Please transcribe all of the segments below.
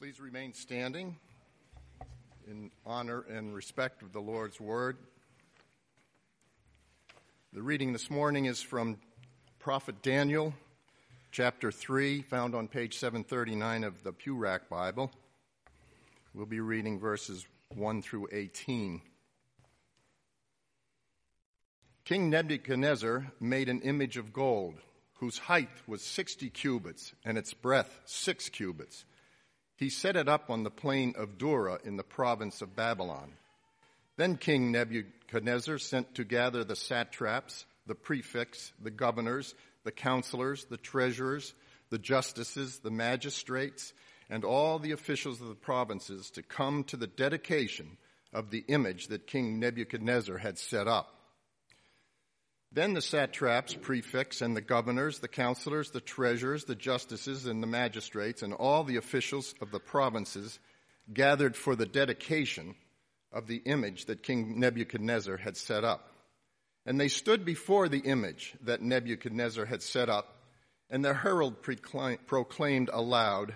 Please remain standing in honor and respect of the Lord's Word. The reading this morning is from Prophet Daniel, chapter 3, found on page 739 of the Pew Rack Bible. We'll be reading verses 1 through 18. King Nebuchadnezzar made an image of gold, whose height was 60 cubits and its breadth 6 cubits he set it up on the plain of Dura in the province of Babylon. Then King Nebuchadnezzar sent to gather the satraps, the prefects, the governors, the counselors, the treasurers, the justices, the magistrates, and all the officials of the provinces to come to the dedication of the image that King Nebuchadnezzar had set up. Then the satraps, prefects, and the governors, the counselors, the treasurers, the justices, and the magistrates, and all the officials of the provinces gathered for the dedication of the image that King Nebuchadnezzar had set up. And they stood before the image that Nebuchadnezzar had set up, and the herald proclaimed aloud,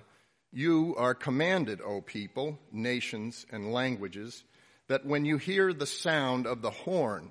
You are commanded, O people, nations, and languages, that when you hear the sound of the horn,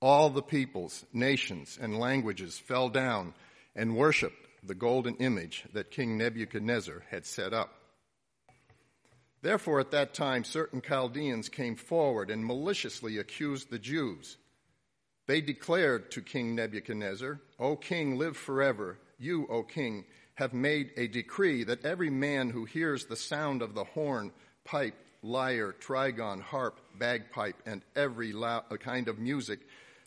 all the peoples, nations, and languages fell down and worshiped the golden image that King Nebuchadnezzar had set up. Therefore, at that time, certain Chaldeans came forward and maliciously accused the Jews. They declared to King Nebuchadnezzar, O king, live forever. You, O king, have made a decree that every man who hears the sound of the horn, pipe, lyre, trigon, harp, bagpipe, and every kind of music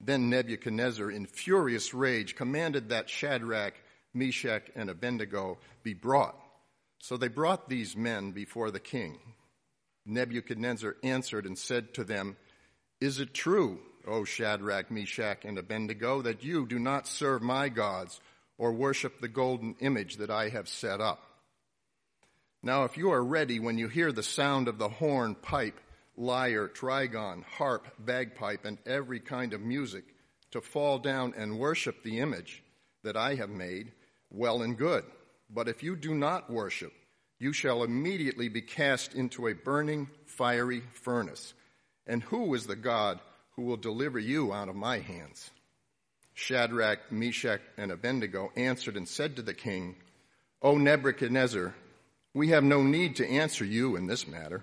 Then Nebuchadnezzar, in furious rage, commanded that Shadrach, Meshach, and Abednego be brought. So they brought these men before the king. Nebuchadnezzar answered and said to them, Is it true, O Shadrach, Meshach, and Abednego, that you do not serve my gods or worship the golden image that I have set up? Now, if you are ready when you hear the sound of the horn, pipe, lyre, trigon, harp, bagpipe, and every kind of music to fall down and worship the image that I have made, well and good. But if you do not worship, you shall immediately be cast into a burning, fiery furnace. And who is the God who will deliver you out of my hands? Shadrach, Meshach, and Abednego answered and said to the king, O Nebuchadnezzar, we have no need to answer you in this matter.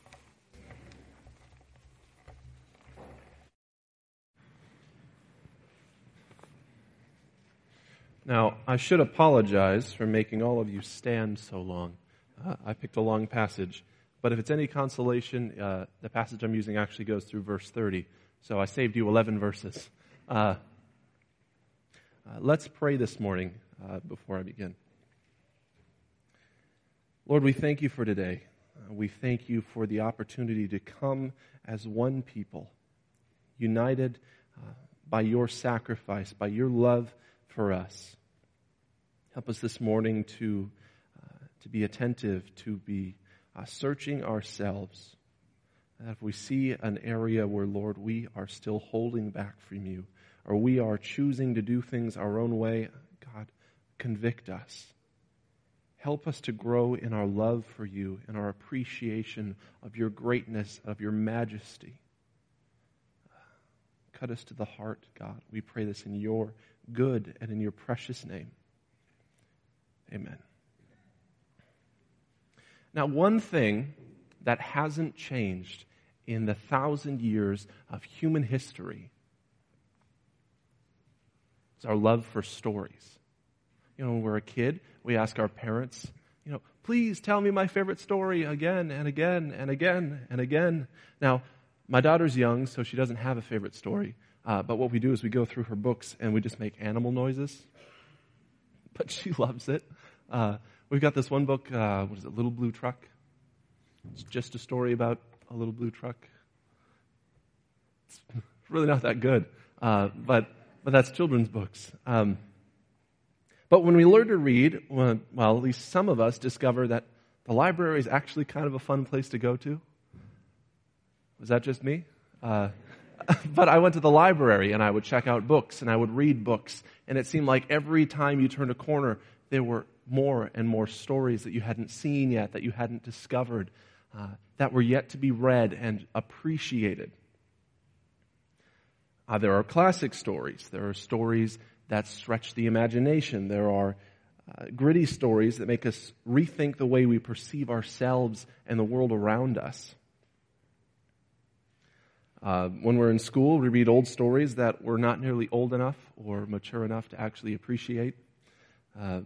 Now, I should apologize for making all of you stand so long. Uh, I picked a long passage, but if it's any consolation, uh, the passage I'm using actually goes through verse 30. So I saved you 11 verses. Uh, uh let's pray this morning uh, before I begin. Lord, we thank you for today. Uh, we thank you for the opportunity to come as one people, united by your sacrifice, by your love for us. Help us this morning to, uh, to be attentive, to be uh, searching ourselves. That if we see an area where, Lord, we are still holding back from you, or we are choosing to do things our own way, God, convict us. Help us to grow in our love for you and our appreciation of your greatness, of your majesty. Cut us to the heart, God. We pray this in your good and in your precious name. Amen. Now, one thing that hasn't changed in the thousand years of human history is our love for stories. You know, when we're a kid, we ask our parents, you know, please tell me my favorite story again and again and again and again. Now, my daughter's young, so she doesn't have a favorite story. Uh, but what we do is we go through her books and we just make animal noises. But she loves it. Uh, we've got this one book, uh, what is it, Little Blue Truck? It's just a story about a little blue truck. It's really not that good, uh, but, but that's children's books. Um, but when we learn to read, well, at least some of us discover that the library is actually kind of a fun place to go to. Was that just me? But I went to the library and I would check out books and I would read books. And it seemed like every time you turned a corner, there were more and more stories that you hadn't seen yet, that you hadn't discovered, uh, that were yet to be read and appreciated. Uh, there are classic stories. There are stories that stretch the imagination. There are uh, gritty stories that make us rethink the way we perceive ourselves and the world around us. Uh, when we're in school, we read old stories that we're not nearly old enough or mature enough to actually appreciate. Uh,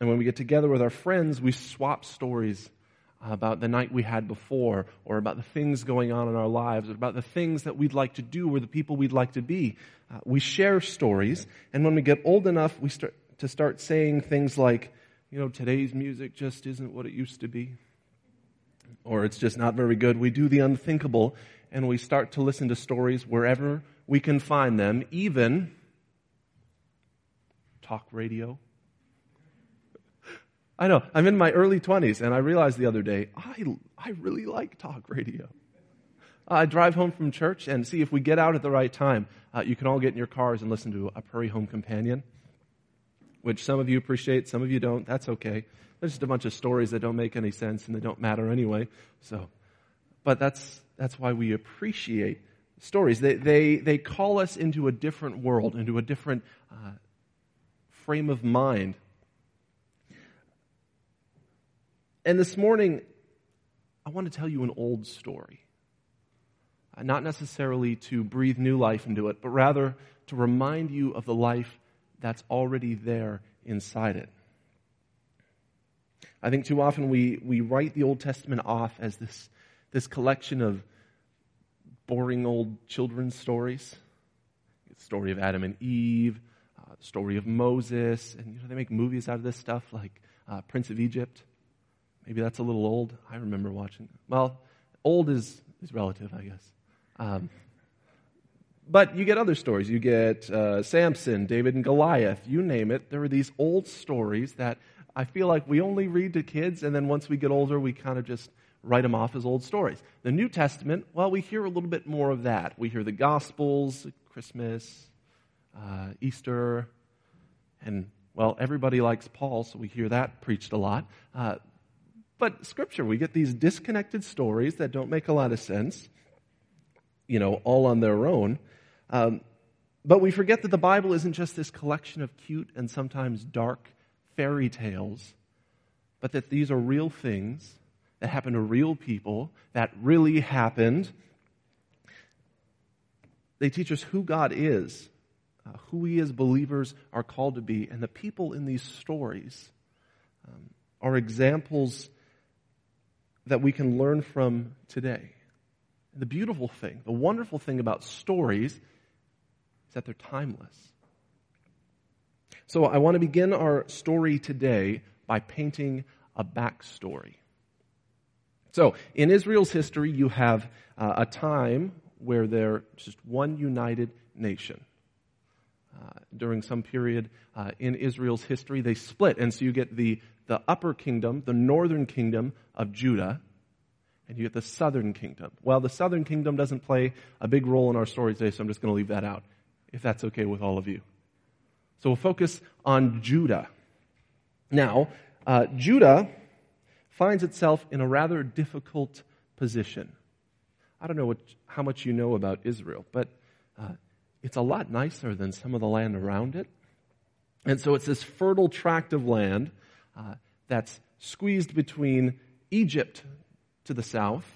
and when we get together with our friends, we swap stories about the night we had before, or about the things going on in our lives, or about the things that we'd like to do, or the people we'd like to be. Uh, we share stories, and when we get old enough, we start to start saying things like, you know, today's music just isn't what it used to be, or it's just not very good. We do the unthinkable, and we start to listen to stories wherever we can find them, even talk radio I know. I'm in my early 20s, and I realized the other day, I, I really like talk radio. I drive home from church and see if we get out at the right time, uh, you can all get in your cars and listen to a Prairie Home Companion, which some of you appreciate, some of you don't. That's okay. There's just a bunch of stories that don't make any sense and they don't matter anyway. So, but that's, that's why we appreciate stories. They, they, they call us into a different world, into a different uh, frame of mind And this morning, I want to tell you an old story. Not necessarily to breathe new life into it, but rather to remind you of the life that's already there inside it. I think too often we, we write the Old Testament off as this, this collection of boring old children's stories. The story of Adam and Eve, uh, the story of Moses, and you know, they make movies out of this stuff like uh, Prince of Egypt. Maybe that's a little old. I remember watching. Well, old is, is relative, I guess. Um, but you get other stories. You get uh, Samson, David and Goliath, you name it. There are these old stories that I feel like we only read to kids, and then once we get older, we kind of just write them off as old stories. The New Testament, well, we hear a little bit more of that. We hear the Gospels, Christmas, uh, Easter, and, well, everybody likes Paul, so we hear that preached a lot. Uh, but scripture, we get these disconnected stories that don't make a lot of sense, you know, all on their own. Um, but we forget that the Bible isn't just this collection of cute and sometimes dark fairy tales, but that these are real things that happened to real people, that really happened. They teach us who God is, uh, who we as believers are called to be, and the people in these stories um, are examples that we can learn from today. The beautiful thing, the wonderful thing about stories is that they're timeless. So I want to begin our story today by painting a backstory. So in Israel's history, you have uh, a time where they're just one united nation. Uh, during some period uh, in Israel's history, they split. And so you get the the upper kingdom, the northern kingdom of Judah, and you get the southern kingdom. Well, the southern kingdom doesn't play a big role in our story today, so I'm just going to leave that out, if that's okay with all of you. So we'll focus on Judah. Now, uh, Judah finds itself in a rather difficult position. I don't know what, how much you know about Israel, but uh, it's a lot nicer than some of the land around it. And so it's this fertile tract of land uh, that's squeezed between Egypt to the south,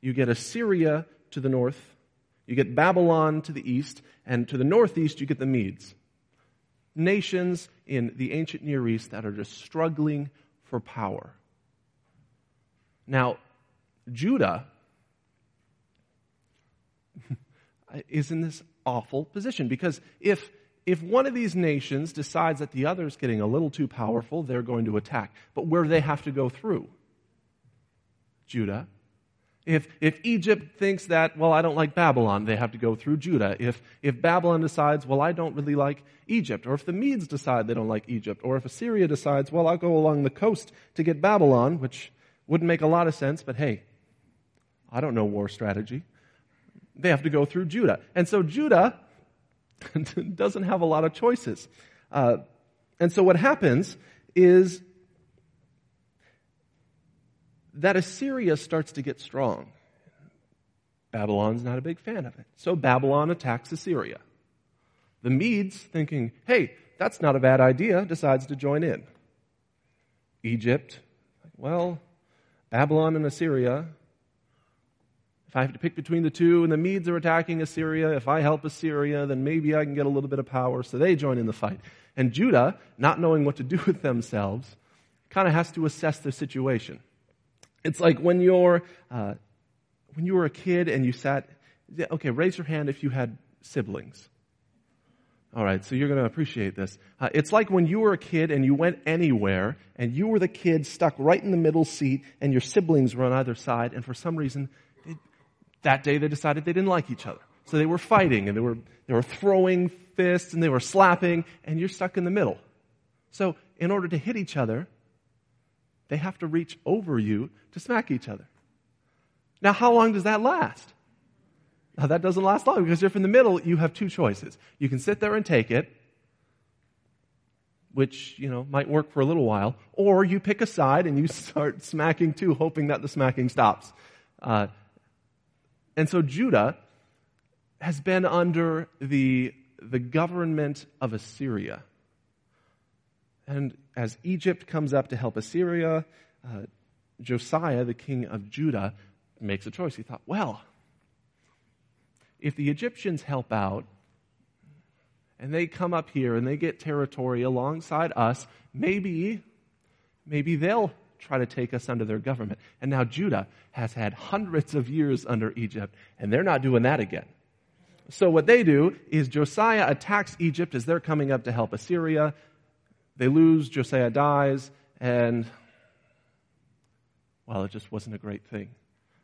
you get Assyria to the north, you get Babylon to the east, and to the northeast you get the Medes. Nations in the ancient Near East that are just struggling for power. Now, Judah is in this awful position because if if one of these nations decides that the other is getting a little too powerful, they're going to attack. But where do they have to go through? Judah. If, if Egypt thinks that, well, I don't like Babylon, they have to go through Judah. If, if Babylon decides, well, I don't really like Egypt, or if the Medes decide they don't like Egypt, or if Assyria decides, well, I'll go along the coast to get Babylon, which wouldn't make a lot of sense, but hey, I don't know war strategy. They have to go through Judah. And so Judah doesn't have a lot of choices. Uh, and so what happens is that Assyria starts to get strong. Babylon's not a big fan of it. So Babylon attacks Assyria. The Medes, thinking, hey, that's not a bad idea, decides to join in. Egypt, well, Babylon and Assyria, if I have to pick between the two and the Medes are attacking Assyria, if I help Assyria, then maybe I can get a little bit of power. So they join in the fight. And Judah, not knowing what to do with themselves, kind of has to assess their situation. It's like when you're, uh, when you were a kid and you sat, okay, raise your hand if you had siblings. All right, so you're going to appreciate this. Uh, it's like when you were a kid and you went anywhere and you were the kid stuck right in the middle seat and your siblings were on either side and for some reason that day they decided they didn't like each other. So they were fighting and they were, they were throwing fists and they were slapping and you're stuck in the middle. So in order to hit each other, they have to reach over you to smack each other. Now how long does that last? Now that doesn't last long because if in the middle, you have two choices. You can sit there and take it, which, you know, might work for a little while, or you pick a side and you start smacking too, hoping that the smacking stops. Uh, and so Judah has been under the, the government of Assyria. And as Egypt comes up to help Assyria, uh, Josiah, the king of Judah, makes a choice. He thought, well, if the Egyptians help out and they come up here and they get territory alongside us, maybe, maybe they'll try to take us under their government. And now Judah has had hundreds of years under Egypt, and they're not doing that again. So what they do is Josiah attacks Egypt as they're coming up to help Assyria. They lose, Josiah dies, and well, it just wasn't a great thing.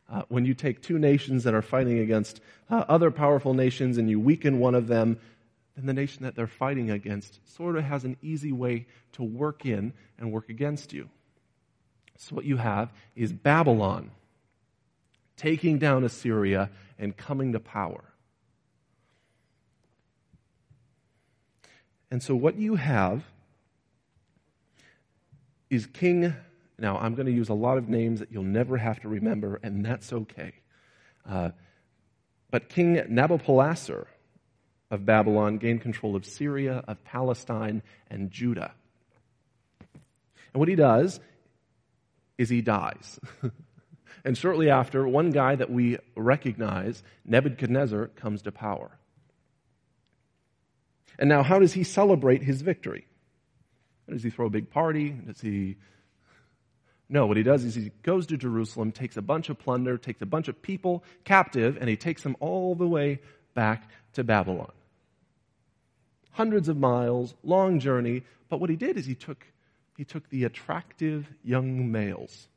Uh, when you take two nations that are fighting against uh, other powerful nations and you weaken one of them, then the nation that they're fighting against sort of has an easy way to work in and work against you. So, what you have is Babylon taking down Assyria and coming to power. And so, what you have is King. Now, I'm going to use a lot of names that you'll never have to remember, and that's okay. Uh, but King Nabopolassar of Babylon gained control of Syria, of Palestine, and Judah. And what he does is he dies. and shortly after, one guy that we recognize, Nebuchadnezzar, comes to power. And now, how does he celebrate his victory? Does he throw a big party? Does he. No, what he does is he goes to Jerusalem, takes a bunch of plunder, takes a bunch of people captive, and he takes them all the way back to Babylon. Hundreds of miles, long journey, but what he did is he took he took the attractive young males.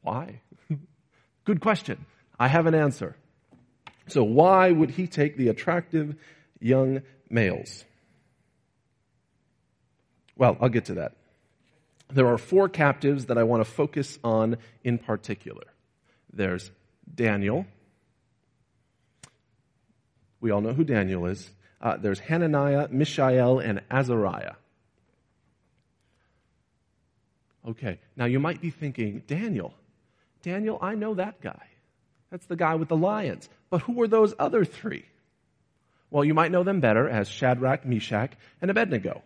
Why? Good question. I have an answer. So, why would he take the attractive young males? Well, I'll get to that. There are four captives that I want to focus on in particular. There's Daniel. We all know who Daniel is. Uh, there's Hananiah, Mishael, and Azariah. Okay, now you might be thinking, Daniel. Daniel, I know that guy. That's the guy with the lions. But who are those other three? Well, you might know them better as Shadrach, Meshach, and Abednego.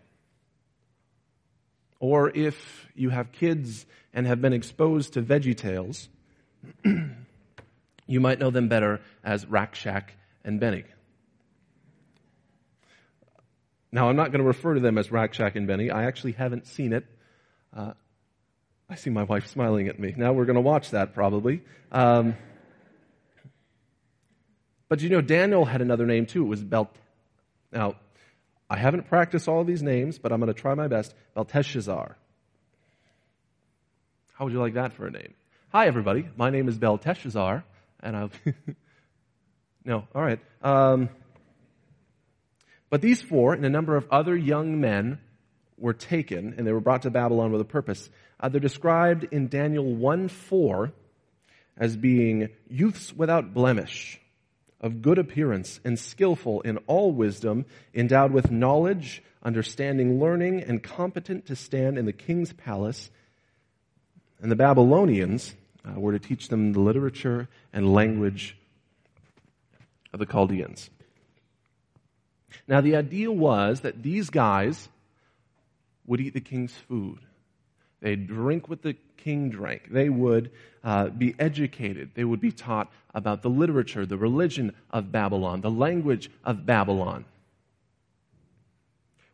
Or if you have kids and have been exposed to Veggie Tales, you might know them better as Rack, Shack, and Benny. Now, I'm not going to refer to them as Rack, Shack, and Benny. I actually haven't seen it. Uh, I see my wife smiling at me. Now we're going to watch that probably. Um, but you know, Daniel had another name too. It was Belt. Now, I haven't practiced all of these names, but I'm going to try my best. Belteshazzar. How would you like that for a name? Hi, everybody. My name is Belteshazzar, and I'll. no, all right. Um, but these four and a number of other young men were taken, and they were brought to Babylon with a purpose. Uh, they're described in Daniel 1 4 as being youths without blemish of good appearance and skillful in all wisdom, endowed with knowledge, understanding, learning, and competent to stand in the king's palace. And the Babylonians uh, were to teach them the literature and language of the Chaldeans. Now, the idea was that these guys would eat the king's food. They'd drink with the king drank. They would uh, be educated. They would be taught about the literature, the religion of Babylon, the language of Babylon,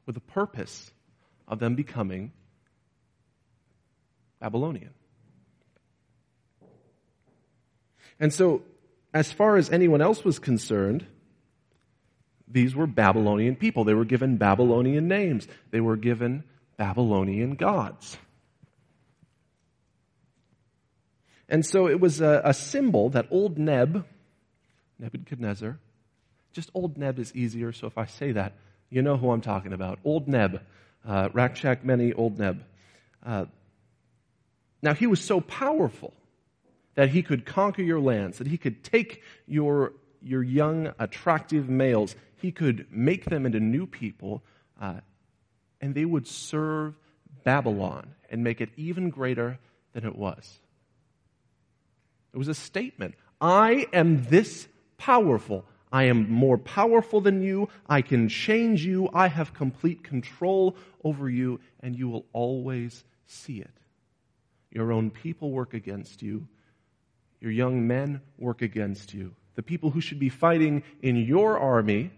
with the purpose of them becoming Babylonian. And so, as far as anyone else was concerned, these were Babylonian people. They were given Babylonian names. They were given Babylonian gods. And so it was a, a symbol that old Neb, Nebuchadnezzar, just old Neb is easier, so if I say that, you know who I'm talking about. Old Neb, uh, Rakshak Meni, Old Neb. Uh, now he was so powerful that he could conquer your lands, that he could take your, your young, attractive males, he could make them into new people, uh, and they would serve Babylon and make it even greater than it was. It was a statement. I am this powerful. I am more powerful than you. I can change you. I have complete control over you, and you will always see it. Your own people work against you. Your young men work against you. The people who should be fighting in your army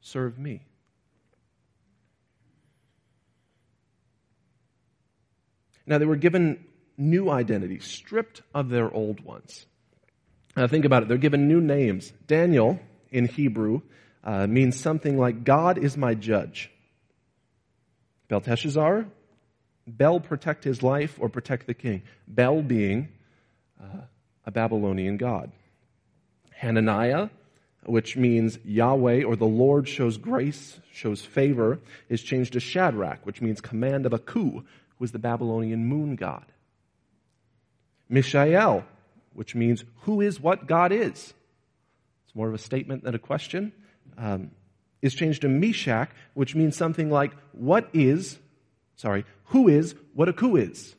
serve me. Now, they were given new identities, stripped of their old ones. Now think about it. They're given new names. Daniel, in Hebrew, uh, means something like God is my judge. Belteshazzar, Bel protect his life or protect the king. Bel being uh, a Babylonian god. Hananiah, which means Yahweh or the Lord shows grace, shows favor, is changed to Shadrach, which means command of Aku who is the Babylonian moon god. Mishael, which means who is what God is. It's more of a statement than a question. Um, is changed to Meshach, which means something like what is, sorry, who is what Aku is.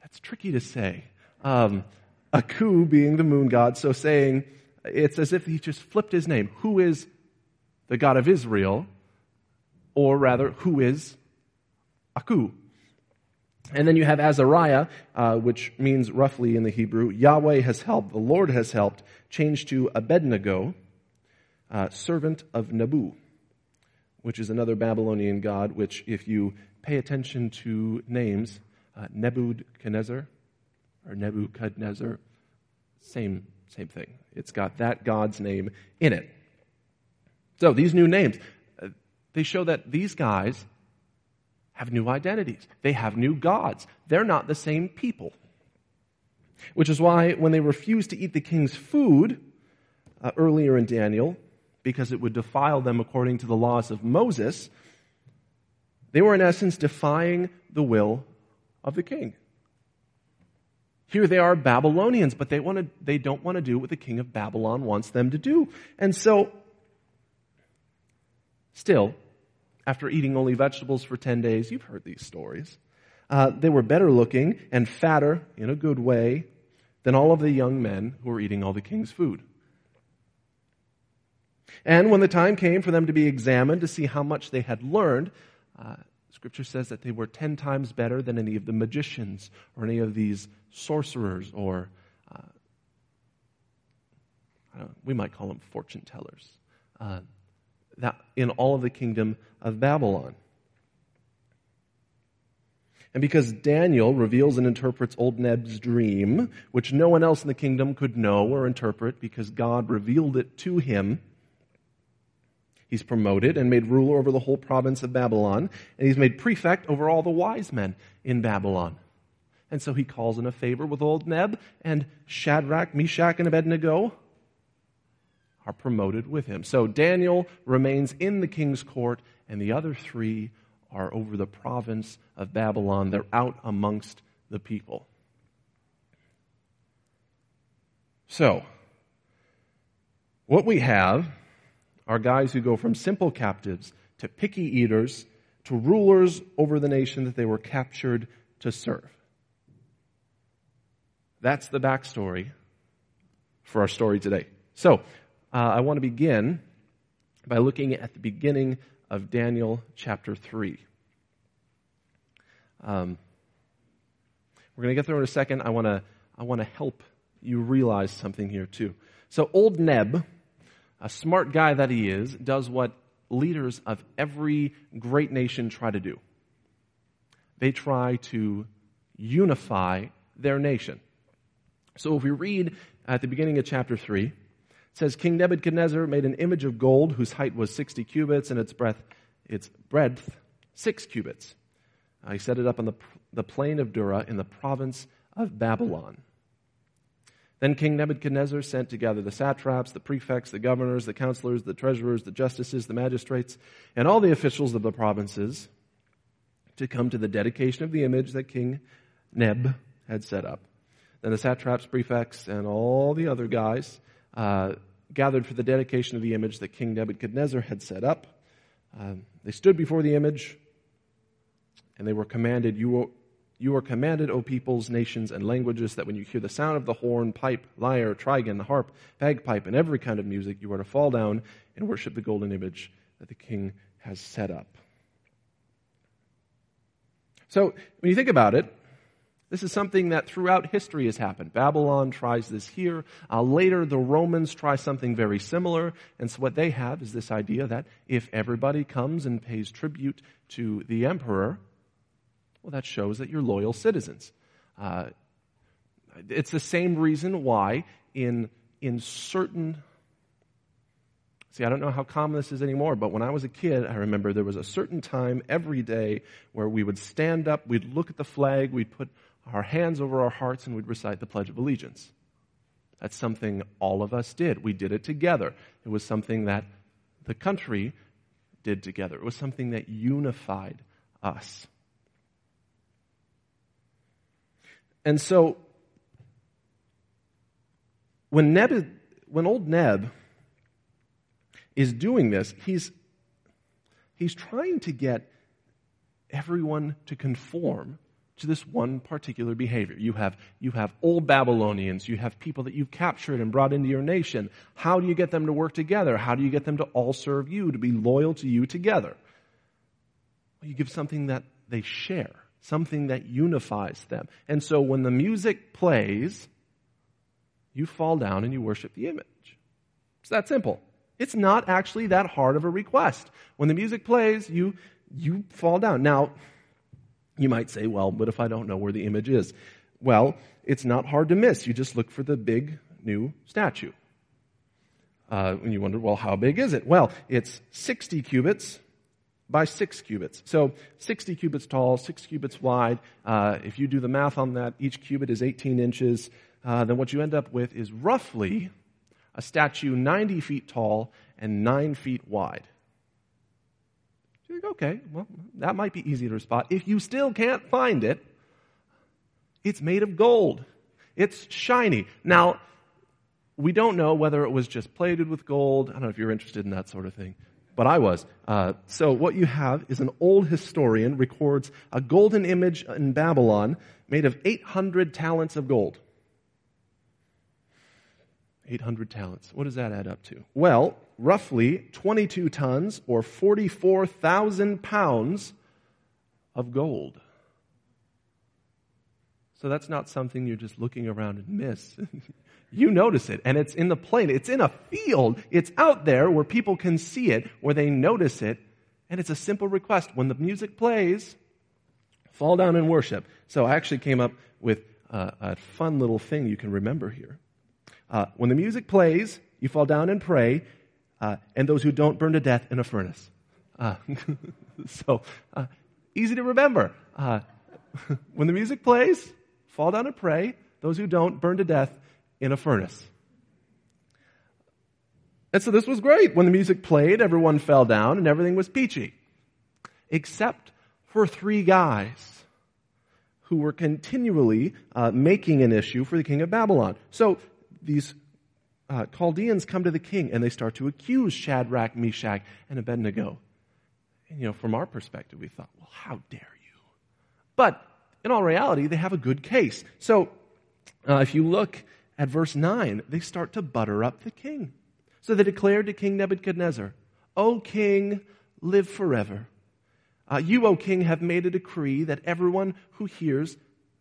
That's tricky to say. Um, Aku being the moon god, so saying it's as if he just flipped his name. Who is the God of Israel? Or rather, who is Aku? And then you have Azariah, uh, which means roughly in the Hebrew, Yahweh has helped, the Lord has helped, changed to Abednego, uh, servant of Nabu, which is another Babylonian god, which if you pay attention to names, uh, Nebuchadnezzar or Nebuchadnezzar, same, same thing. It's got that god's name in it. So these new names, uh, they show that these guys have new identities. They have new gods. They're not the same people. Which is why when they refused to eat the king's food uh, earlier in Daniel, because it would defile them according to the laws of Moses, they were in essence defying the will of the king. Here they are Babylonians, but they, want to, they don't want to do what the king of Babylon wants them to do. And so Still, after eating only vegetables for 10 days, you've heard these stories. Uh, they were better looking and fatter, in a good way, than all of the young men who were eating all the king's food. And when the time came for them to be examined to see how much they had learned, uh, Scripture says that they were ten times better than any of the magicians or any of these sorcerers or uh, we might call them fortune tellers. That in all of the kingdom of Babylon. And because Daniel reveals and interprets Old Neb's dream, which no one else in the kingdom could know or interpret because God revealed it to him, he's promoted and made ruler over the whole province of Babylon, and he's made prefect over all the wise men in Babylon. And so he calls in a favor with Old Neb, and Shadrach, Meshach, and Abednego are promoted with him. So Daniel remains in the king's court, and the other three are over the province of Babylon. They're out amongst the people. So, what we have are guys who go from simple captives to picky eaters to rulers over the nation that they were captured to serve. That's the backstory for our story today. So, uh, I want to begin by looking at the beginning of Daniel chapter 3. Um, we're going to get there in a second. I want to I want to help you realize something here too. So old Neb, a smart guy that he is, does what leaders of every great nation try to do. They try to unify their nation. So if we read at the beginning of chapter 3, it says King Nebuchadnezzar made an image of gold whose height was 60 cubits and its breadth, its breadth 6 cubits. He set it up on the, the plain of Dura in the province of Babylon. Then King Nebuchadnezzar sent together the satraps, the prefects, the governors, the counselors, the treasurers, the justices, the magistrates, and all the officials of the provinces to come to the dedication of the image that King Neb had set up. Then the satraps, prefects, and all the other guys uh, gathered for the dedication of the image that King Nebuchadnezzar had set up. Um, they stood before the image, and they were commanded, you, you are commanded, O peoples, nations, and languages, that when you hear the sound of the horn, pipe, lyre, trigon, the harp, bagpipe, and every kind of music, you are to fall down and worship the golden image that the king has set up. So, when you think about it, this is something that throughout history has happened. Babylon tries this here. Uh, later, the Romans try something very similar. And so, what they have is this idea that if everybody comes and pays tribute to the emperor, well, that shows that you're loyal citizens. Uh, it's the same reason why, in, in certain See, I don't know how common this is anymore, but when I was a kid, I remember there was a certain time every day where we would stand up, we'd look at the flag, we'd put our hands over our hearts and we'd recite the Pledge of Allegiance. That's something all of us did. We did it together. It was something that the country did together. It was something that unified us. And so, when Neb, when old Neb is doing this, he's, he's trying to get everyone to conform to this one particular behavior. You have, you have old Babylonians, you have people that you've captured and brought into your nation. How do you get them to work together? How do you get them to all serve you, to be loyal to you together? Well, you give something that they share, something that unifies them. And so when the music plays, you fall down and you worship the image. It's that simple. It's not actually that hard of a request. When the music plays, you, you fall down. Now, you might say, well, but if I don't know where the image is? Well, it's not hard to miss. You just look for the big new statue. Uh, and you wonder, well, how big is it? Well, it's 60 cubits by 6 cubits. So 60 cubits tall, 6 cubits wide. Uh, if you do the math on that, each cubit is 18 inches. Uh, then what you end up with is roughly a statue 90 feet tall and 9 feet wide. Okay, well, that might be easy to spot. If you still can't find it, it's made of gold. It's shiny. Now, we don't know whether it was just plated with gold. I don't know if you're interested in that sort of thing. but I was. Uh, so what you have is an old historian records a golden image in Babylon made of 800 talents of gold. 800 talents. What does that add up to? Well, roughly 22 tons or 44,000 pounds of gold. So that's not something you're just looking around and miss. you notice it, and it's in the plain. It's in a field. It's out there where people can see it, where they notice it, and it's a simple request. When the music plays, fall down and worship. So I actually came up with a fun little thing you can remember here. Uh, when the music plays, you fall down and pray, uh, and those who don't burn to death in a furnace. Uh, so, uh, easy to remember. Uh, when the music plays, fall down and pray. Those who don't, burn to death in a furnace. And so this was great. When the music played, everyone fell down and everything was peachy. Except for three guys who were continually uh, making an issue for the king of Babylon. So these uh, Chaldeans come to the king and they start to accuse Shadrach, Meshach, and Abednego. And, you know, from our perspective, we thought, well, how dare you? But in all reality, they have a good case. So, uh, if you look at verse 9, they start to butter up the king. So they declared to King Nebuchadnezzar, O king, live forever. Uh, you, O king, have made a decree that everyone who hears,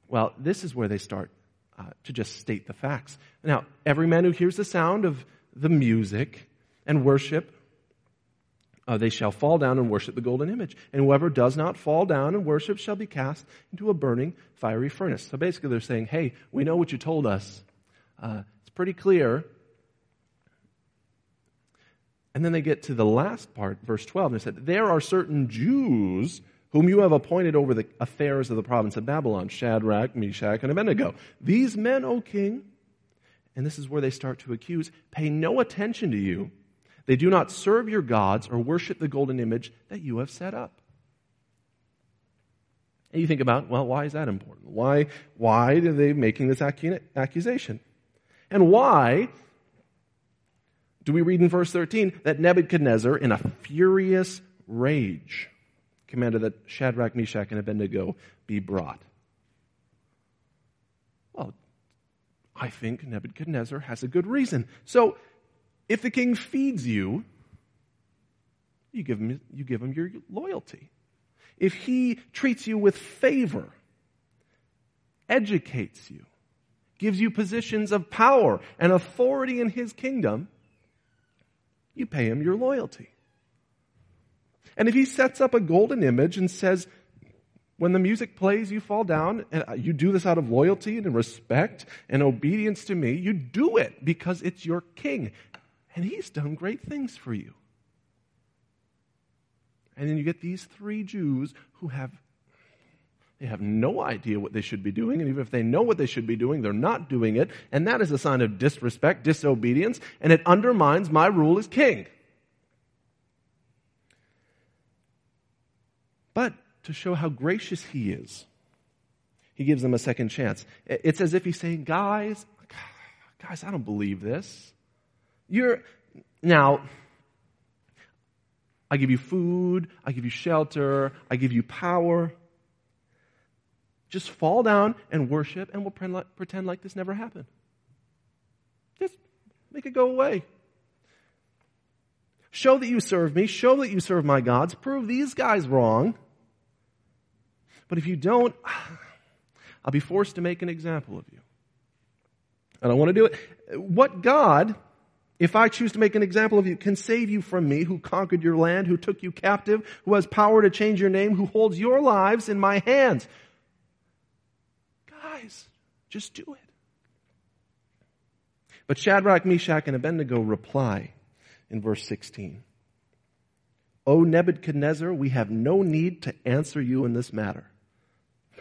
well, this is where they start uh, to just state the facts. Now, every man who hears the sound of the music and worship uh, they shall fall down and worship the golden image. And whoever does not fall down and worship shall be cast into a burning fiery furnace. So basically, they're saying, hey, we know what you told us. Uh, it's pretty clear. And then they get to the last part, verse 12, and they said, There are certain Jews whom you have appointed over the affairs of the province of Babylon Shadrach, Meshach, and Abednego. These men, O king, and this is where they start to accuse, pay no attention to you they do not serve your gods or worship the golden image that you have set up. And you think about, well, why is that important? Why, why are they making this accusation? And why do we read in verse 13 that Nebuchadnezzar, in a furious rage, commanded that Shadrach, Meshach, and Abednego be brought? Well, I think Nebuchadnezzar has a good reason. So if the king feeds you, you give him, you give him your loyalty. If he treats you with favor, educates you, gives you positions of power and authority in his kingdom, you pay him your loyalty. And if he sets up a golden image and says, when the music plays, you fall down, and you do this out of loyalty and respect and obedience to me, you do it because it's your king. And he's done great things for you. And then you get these three Jews who have they have no idea what they should be doing, and even if they know what they should be doing, they're not doing it, and that is a sign of disrespect, disobedience, and it undermines my rule as king. But to show how gracious he is, he gives them a second chance. It's as if he's saying, Guys, guys, I don't believe this. You're, now, I give you food, I give you shelter, I give you power. Just fall down and worship, and we'll pretend like, this never happened. Just make it go away. Show that you serve me. Show that you serve my gods. Prove these guys wrong. But if you don't, I'll be forced to make an example of you. I don't want to do it. What God if I choose to make an example of you, can save you from me, who conquered your land, who took you captive, who has power to change your name, who holds your lives in my hands. Guys, just do it. But Shadrach, Meshach, and Abednego reply in verse 16. O Nebuchadnezzar, we have no need to answer you in this matter.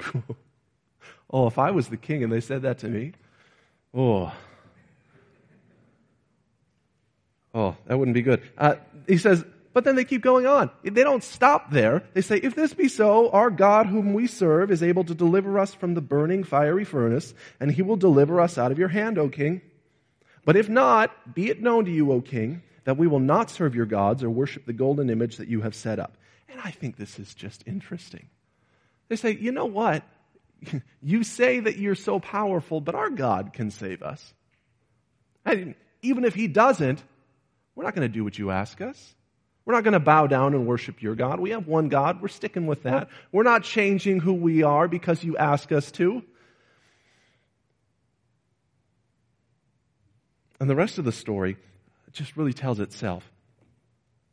oh, if I was the king and they said that to me, oh, Oh, that wouldn't be good. Uh, he says, but then they keep going on. They don't stop there. They say, if this be so, our God whom we serve is able to deliver us from the burning fiery furnace, and he will deliver us out of your hand, O king. But if not, be it known to you, O king, that we will not serve your gods or worship the golden image that you have set up. And I think this is just interesting. They say, you know what? You say that you're so powerful, but our God can save us. And even if he doesn't, we're not going to do what you ask us. We're not going to bow down and worship your God. We have one God. We're sticking with that. We're not changing who we are because you ask us to. And the rest of the story just really tells itself.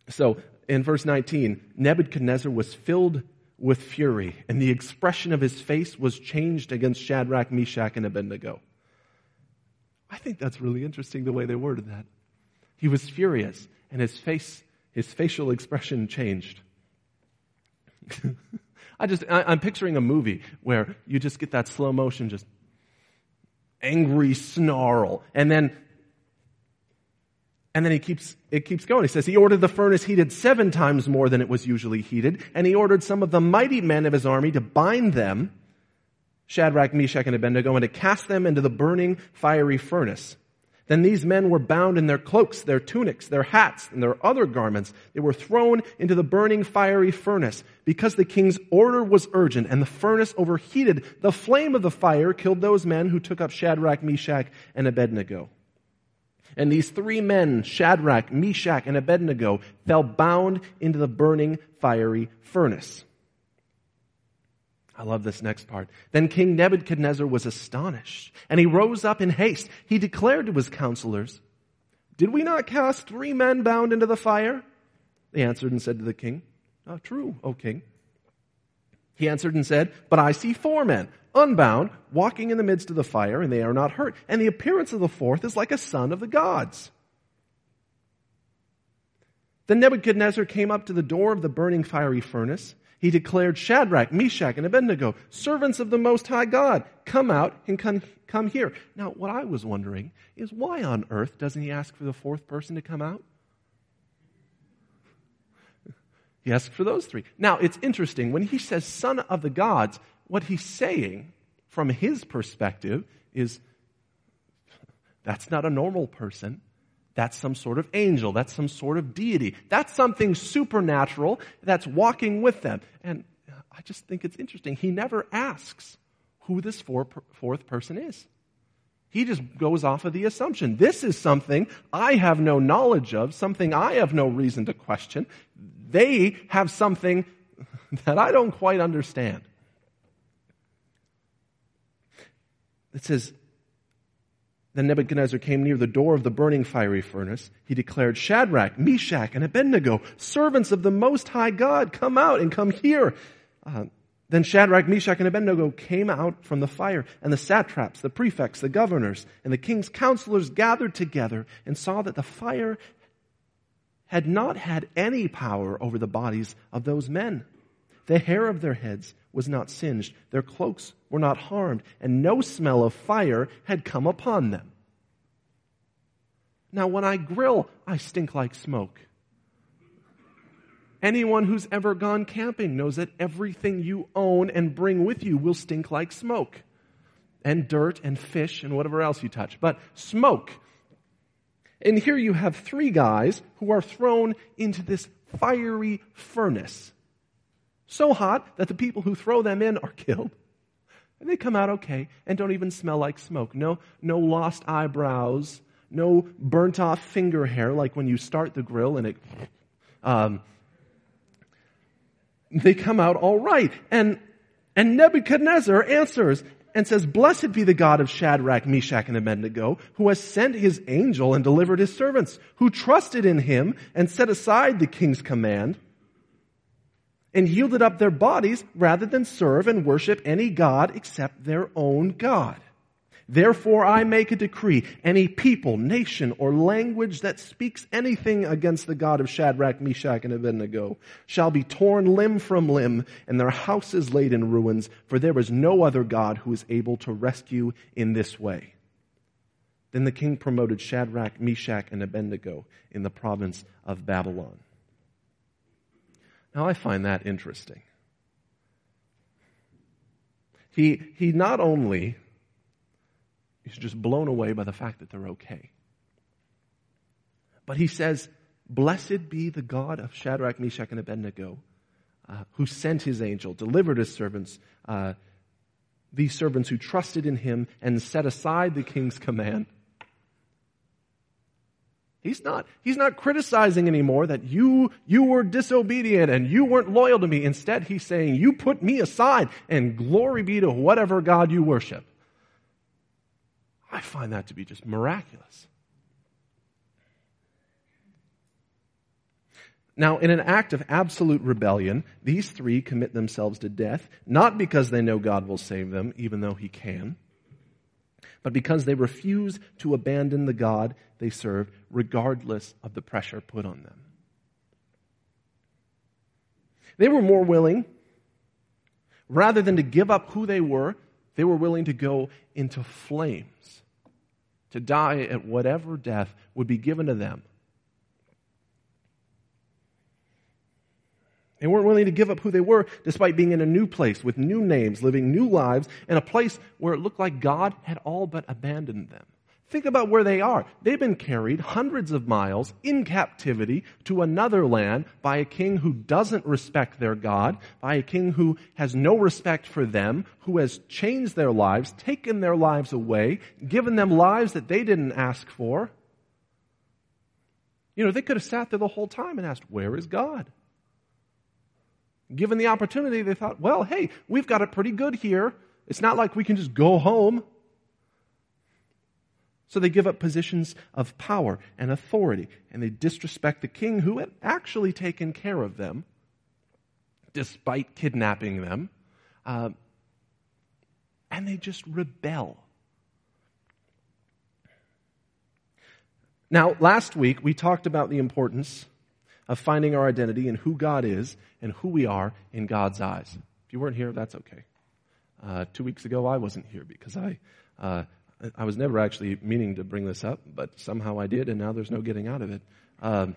So in verse 19, Nebuchadnezzar was filled with fury, and the expression of his face was changed against Shadrach, Meshach, and Abednego. I think that's really interesting the way they worded that. He was furious, and his face, his facial expression changed. I just, I, I'm picturing a movie where you just get that slow motion, just angry snarl, and then and then he keeps, it keeps going. He says, he ordered the furnace heated seven times more than it was usually heated, and he ordered some of the mighty men of his army to bind them, Shadrach, Meshach, and Abednego, and to cast them into the burning fiery furnace. Then these men were bound in their cloaks, their tunics, their hats, and their other garments. They were thrown into the burning fiery furnace. Because the king's order was urgent and the furnace overheated, the flame of the fire killed those men who took up Shadrach, Meshach, and Abednego. And these three men, Shadrach, Meshach, and Abednego, fell bound into the burning fiery furnace. I love this next part. Then King Nebuchadnezzar was astonished, and he rose up in haste. He declared to his counselors, Did we not cast three men bound into the fire? They answered and said to the king, oh, True, O king. He answered and said, But I see four men, unbound, walking in the midst of the fire, and they are not hurt. And the appearance of the fourth is like a son of the gods. Then Nebuchadnezzar came up to the door of the burning fiery furnace. He declared, Shadrach, Meshach, and Abednego, servants of the Most High God, come out and come, come here. Now, what I was wondering is why on earth doesn't he ask for the fourth person to come out? He asked for those three. Now, it's interesting. When he says son of the gods, what he's saying from his perspective is that's not a normal person. That's some sort of angel. That's some sort of deity. That's something supernatural that's walking with them. And I just think it's interesting. He never asks who this fourth person is. He just goes off of the assumption. This is something I have no knowledge of, something I have no reason to question. They have something that I don't quite understand. It says, Then Nebuchadnezzar came near the door of the burning fiery furnace. He declared, Shadrach, Meshach, and Abednego, servants of the Most High God, come out and come here. Uh, then Shadrach, Meshach, and Abednego came out from the fire, and the satraps, the prefects, the governors, and the king's counselors gathered together and saw that the fire had not had any power over the bodies of those men. The hair of their heads was not singed, their cloaks were not harmed, and no smell of fire had come upon them. Now, when I grill, I stink like smoke. Anyone who's ever gone camping knows that everything you own and bring with you will stink like smoke, and dirt, and fish, and whatever else you touch. But smoke. And here you have three guys who are thrown into this fiery furnace so hot that the people who throw them in are killed. And they come out okay and don't even smell like smoke. No, no lost eyebrows, no burnt off finger hair like when you start the grill and it, um, they come out all right. And, and Nebuchadnezzar answers and says, Blessed be the God of Shadrach, Meshach, and Abednego, who has sent his angel and delivered his servants, who trusted in him and set aside the king's command and yielded up their bodies rather than serve and worship any God except their own God. Therefore I make a decree, any people, nation, or language that speaks anything against the God of Shadrach, Meshach, and Abednego shall be torn limb from limb and their houses laid in ruins, for there is no other God who is able to rescue in this way. Then the king promoted Shadrach, Meshach, and Abednego in the province of Babylon. Now I find that interesting. He, he not only is just blown away by the fact that they're okay, but he says, Blessed be the God of Shadrach, Meshach, and Abednego, uh, who sent his angel, delivered his servants, uh, these servants who trusted in him and set aside the king's command. He's not, he's not criticizing anymore that you, you were disobedient and you weren't loyal to me. Instead, he's saying, you put me aside and glory be to whatever God you worship. I find that to be just miraculous. Now, in an act of absolute rebellion, these three commit themselves to death, not because they know God will save them, even though He can, but because they refuse to abandon the God they serve, regardless of the pressure put on them. They were more willing, rather than to give up who they were, they were willing to go into flames, to die at whatever death would be given to them They weren't willing to give up who they were despite being in a new place with new names, living new lives, in a place where it looked like God had all but abandoned them. Think about where they are. They've been carried hundreds of miles in captivity to another land by a king who doesn't respect their God, by a king who has no respect for them, who has changed their lives, taken their lives away, given them lives that they didn't ask for. You know, they could have sat there the whole time and asked, Where is God? Given the opportunity, they thought, well, hey, we've got it pretty good here. It's not like we can just go home. So they give up positions of power and authority, and they disrespect the king who had actually taken care of them, despite kidnapping them. Uh, and they just rebel. Now, last week we talked about the importance of finding our identity in who God is and who we are in God's eyes. If you weren't here, that's okay. Uh, two weeks ago, I wasn't here because I, uh, I was never actually meaning to bring this up, but somehow I did, and now there's no getting out of it. Um,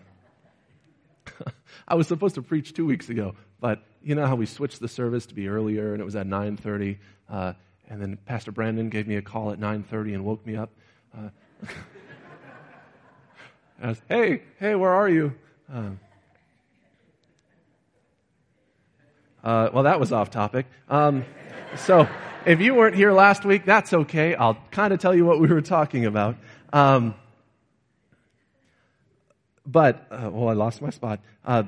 I was supposed to preach two weeks ago, but you know how we switched the service to be earlier, and it was at 9:30, uh, and then Pastor Brandon gave me a call at 9:30 and woke me up. Uh, I was, hey, hey, where are you? Uh, uh, well, that was off topic. Um, so, if you weren't here last week, that's okay. I'll kind of tell you what we were talking about. Um, but, uh, well, I lost my spot. Uh,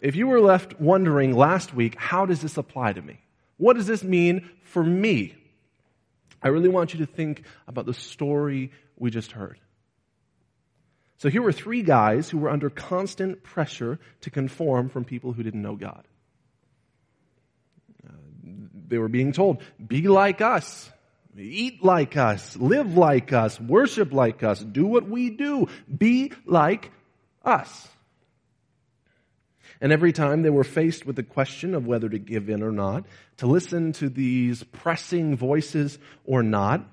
if you were left wondering last week, how does this apply to me? What does this mean for me? I really want you to think about the story we just heard. So here were three guys who were under constant pressure to conform from people who didn't know God. They were being told, be like us, eat like us, live like us, worship like us, do what we do, be like us. And every time they were faced with the question of whether to give in or not, to listen to these pressing voices or not,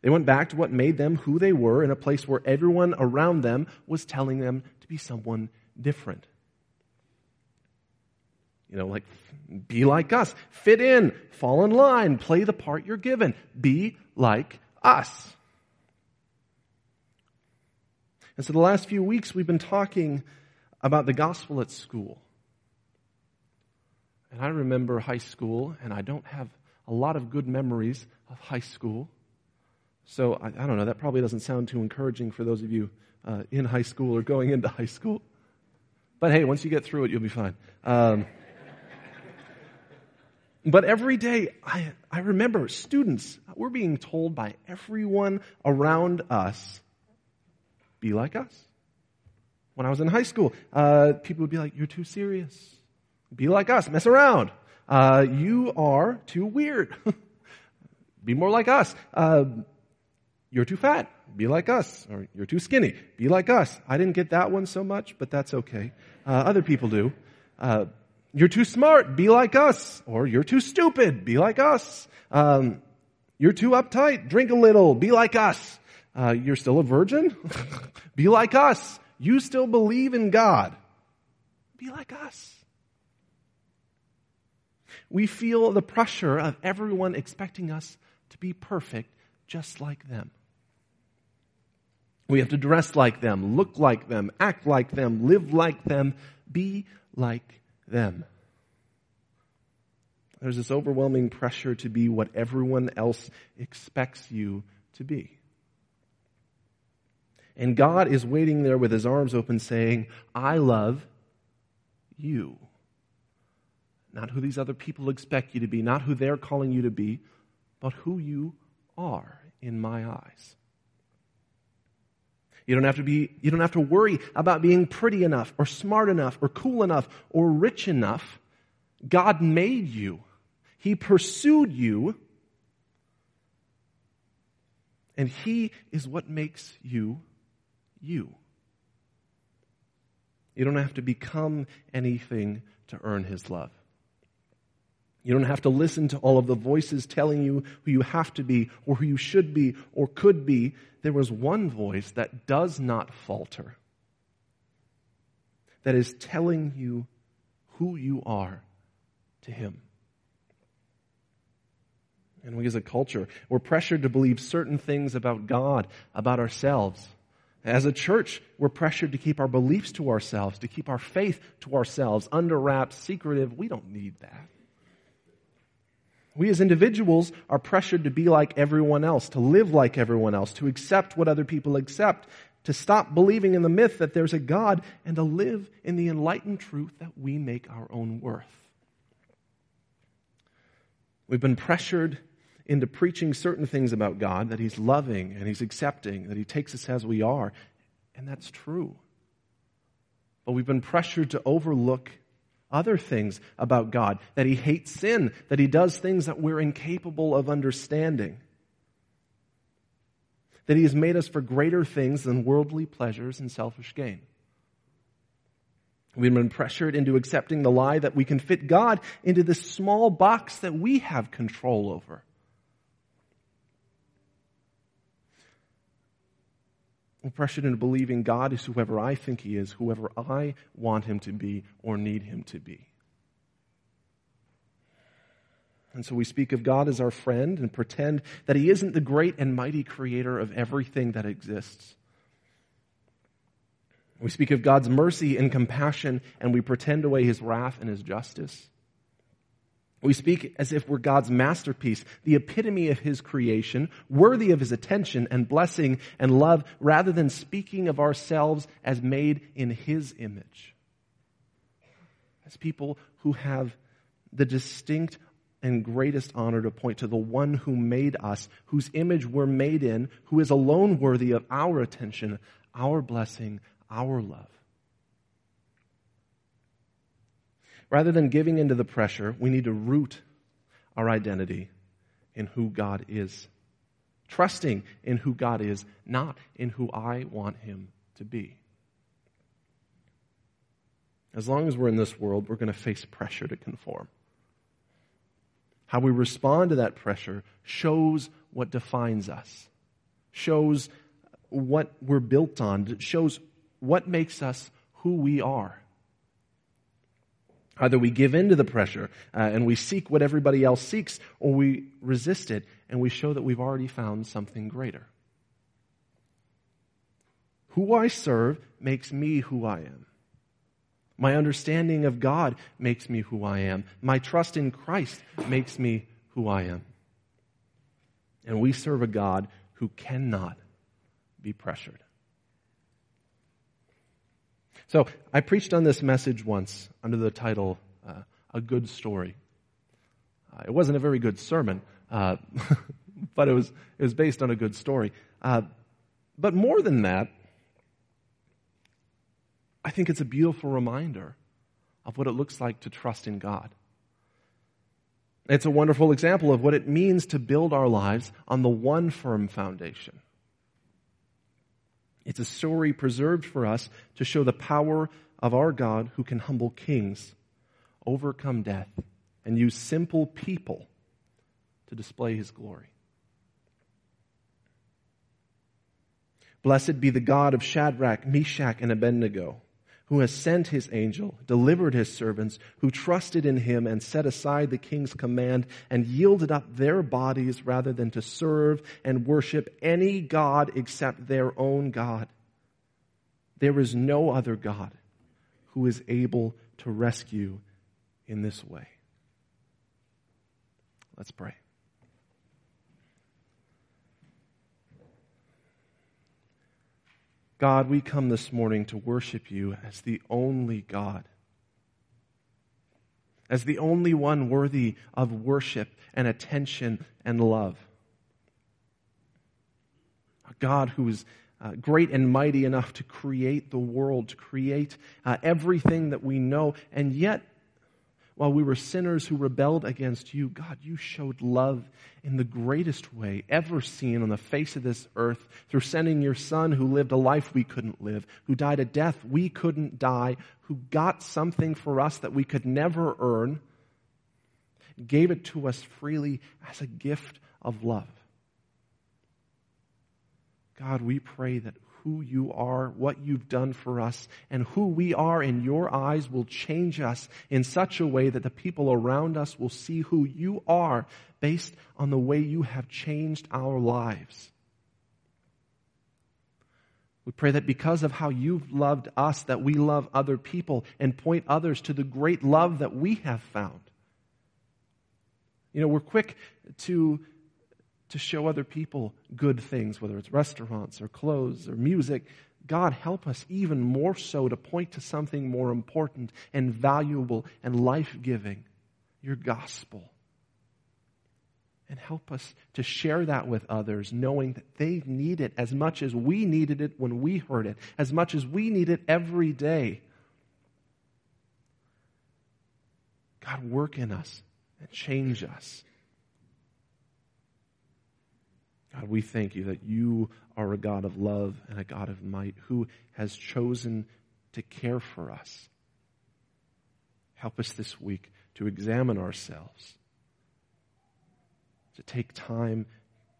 they went back to what made them who they were in a place where everyone around them was telling them to be someone different. You know, like, be like us, fit in, fall in line, play the part you're given, be like us. And so the last few weeks we've been talking about the gospel at school. And I remember high school, and I don't have a lot of good memories of high school. So I, I, don't know, that probably doesn't sound too encouraging for those of you uh, in high school or going into high school. But hey, once you get through it, you'll be fine. Um, but every day, I, I remember students, we're being told by everyone around us, be like us. When I was in high school, uh, people would be like, you're too serious. Be like us, mess around. Uh, you are too weird. be more like us. Uh, you're too fat. Be like us. Or you're too skinny. Be like us. I didn't get that one so much, but that's okay. Uh, other people do. You're too smart. Be like us. Or you're too stupid. Be like us. Um, you're too uptight. Drink a little. Be like us. Uh, you're still a virgin. be like us. You still believe in God. Be like us. We feel the pressure of everyone expecting us to be perfect just like them. We have to dress like them, look like them, act like them, live like them, be like them. There's this overwhelming pressure to be what everyone else expects you to be. And God is waiting there with his arms open saying, I love you. Not who these other people expect you to be, not who they're calling you to be, but who you are in my eyes. You don't have to be, you don't have to worry about being pretty enough or smart enough or cool enough or rich enough. God made you. He pursued you. And He is what makes you you. You don't have to become anything to earn His love. You don't have to listen to all of the voices telling you who you have to be or who you should be or could be. There was one voice that does not falter, that is telling you who you are to Him. And we as a culture, we're pressured to believe certain things about God, about ourselves. As a church, we're pressured to keep our beliefs to ourselves, to keep our faith to ourselves, under wraps, secretive. We don't need that. We as individuals are pressured to be like everyone else, to live like everyone else, to accept what other people accept, to stop believing in the myth that there's a God, and to live in the enlightened truth that we make our own worth. We've been pressured into preaching certain things about God, that He's loving and He's accepting, that He takes us as we are, and that's true. But we've been pressured to overlook other things about God, that He hates sin, that He does things that we're incapable of understanding, that He has made us for greater things than worldly pleasures and selfish gain. We've been pressured into accepting the lie that we can fit God into this small box that we have control over. Pressured into believing God is whoever I think He is, whoever I want Him to be or need Him to be. And so we speak of God as our friend and pretend that He isn't the great and mighty creator of everything that exists. We speak of God's mercy and compassion and we pretend away His wrath and His justice. We speak as if we're God's masterpiece, the epitome of His creation, worthy of His attention and blessing and love, rather than speaking of ourselves as made in His image. As people who have the distinct and greatest honor to point to the one who made us, whose image we're made in, who is alone worthy of our attention, our blessing, our love. Rather than giving into the pressure, we need to root our identity in who God is. Trusting in who God is, not in who I want Him to be. As long as we're in this world, we're going to face pressure to conform. How we respond to that pressure shows what defines us, shows what we're built on, shows what makes us who we are. Either we give in to the pressure uh, and we seek what everybody else seeks, or we resist it and we show that we've already found something greater. Who I serve makes me who I am. My understanding of God makes me who I am. My trust in Christ makes me who I am. And we serve a God who cannot be pressured. So I preached on this message once under the title, uh, A Good Story. Uh, it wasn't a very good sermon, uh, but it was, it was based on a good story. Uh, but more than that, I think it's a beautiful reminder of what it looks like to trust in God. It's a wonderful example of what it means to build our lives on the one firm foundation it's a story preserved for us to show the power of our God who can humble kings, overcome death, and use simple people to display his glory. Blessed be the God of Shadrach, Meshach, and Abednego, who has sent his angel, delivered his servants, who trusted in him and set aside the king's command and yielded up their bodies rather than to serve and worship any God except their own God. There is no other God who is able to rescue in this way. Let's pray. God, we come this morning to worship you as the only God, as the only one worthy of worship and attention and love. A God who is uh, great and mighty enough to create the world, to create uh, everything that we know, and yet while we were sinners who rebelled against you, God, you showed love in the greatest way ever seen on the face of this earth through sending your son who lived a life we couldn't live, who died a death we couldn't die, who got something for us that we could never earn, gave it to us freely as a gift of love. God, we pray that who you are, what you've done for us, and who we are in your eyes will change us in such a way that the people around us will see who you are based on the way you have changed our lives. We pray that because of how you've loved us, that we love other people and point others to the great love that we have found. You know, we're quick to to show other people good things, whether it's restaurants or clothes or music. God, help us even more so to point to something more important and valuable and life giving your gospel. And help us to share that with others, knowing that they need it as much as we needed it when we heard it, as much as we need it every day. God, work in us and change us God, we thank you that you are a God of love and a God of might who has chosen to care for us. Help us this week to examine ourselves, to take time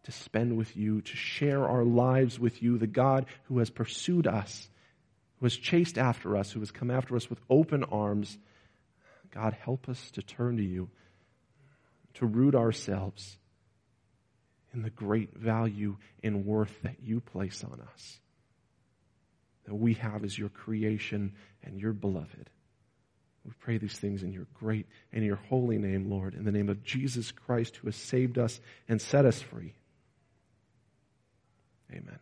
to spend with you, to share our lives with you, the God who has pursued us, who has chased after us, who has come after us with open arms. God, help us to turn to you, to root ourselves and the great value and worth that you place on us. That we have as your creation and your beloved. We pray these things in your great and your holy name, Lord, in the name of Jesus Christ who has saved us and set us free. Amen.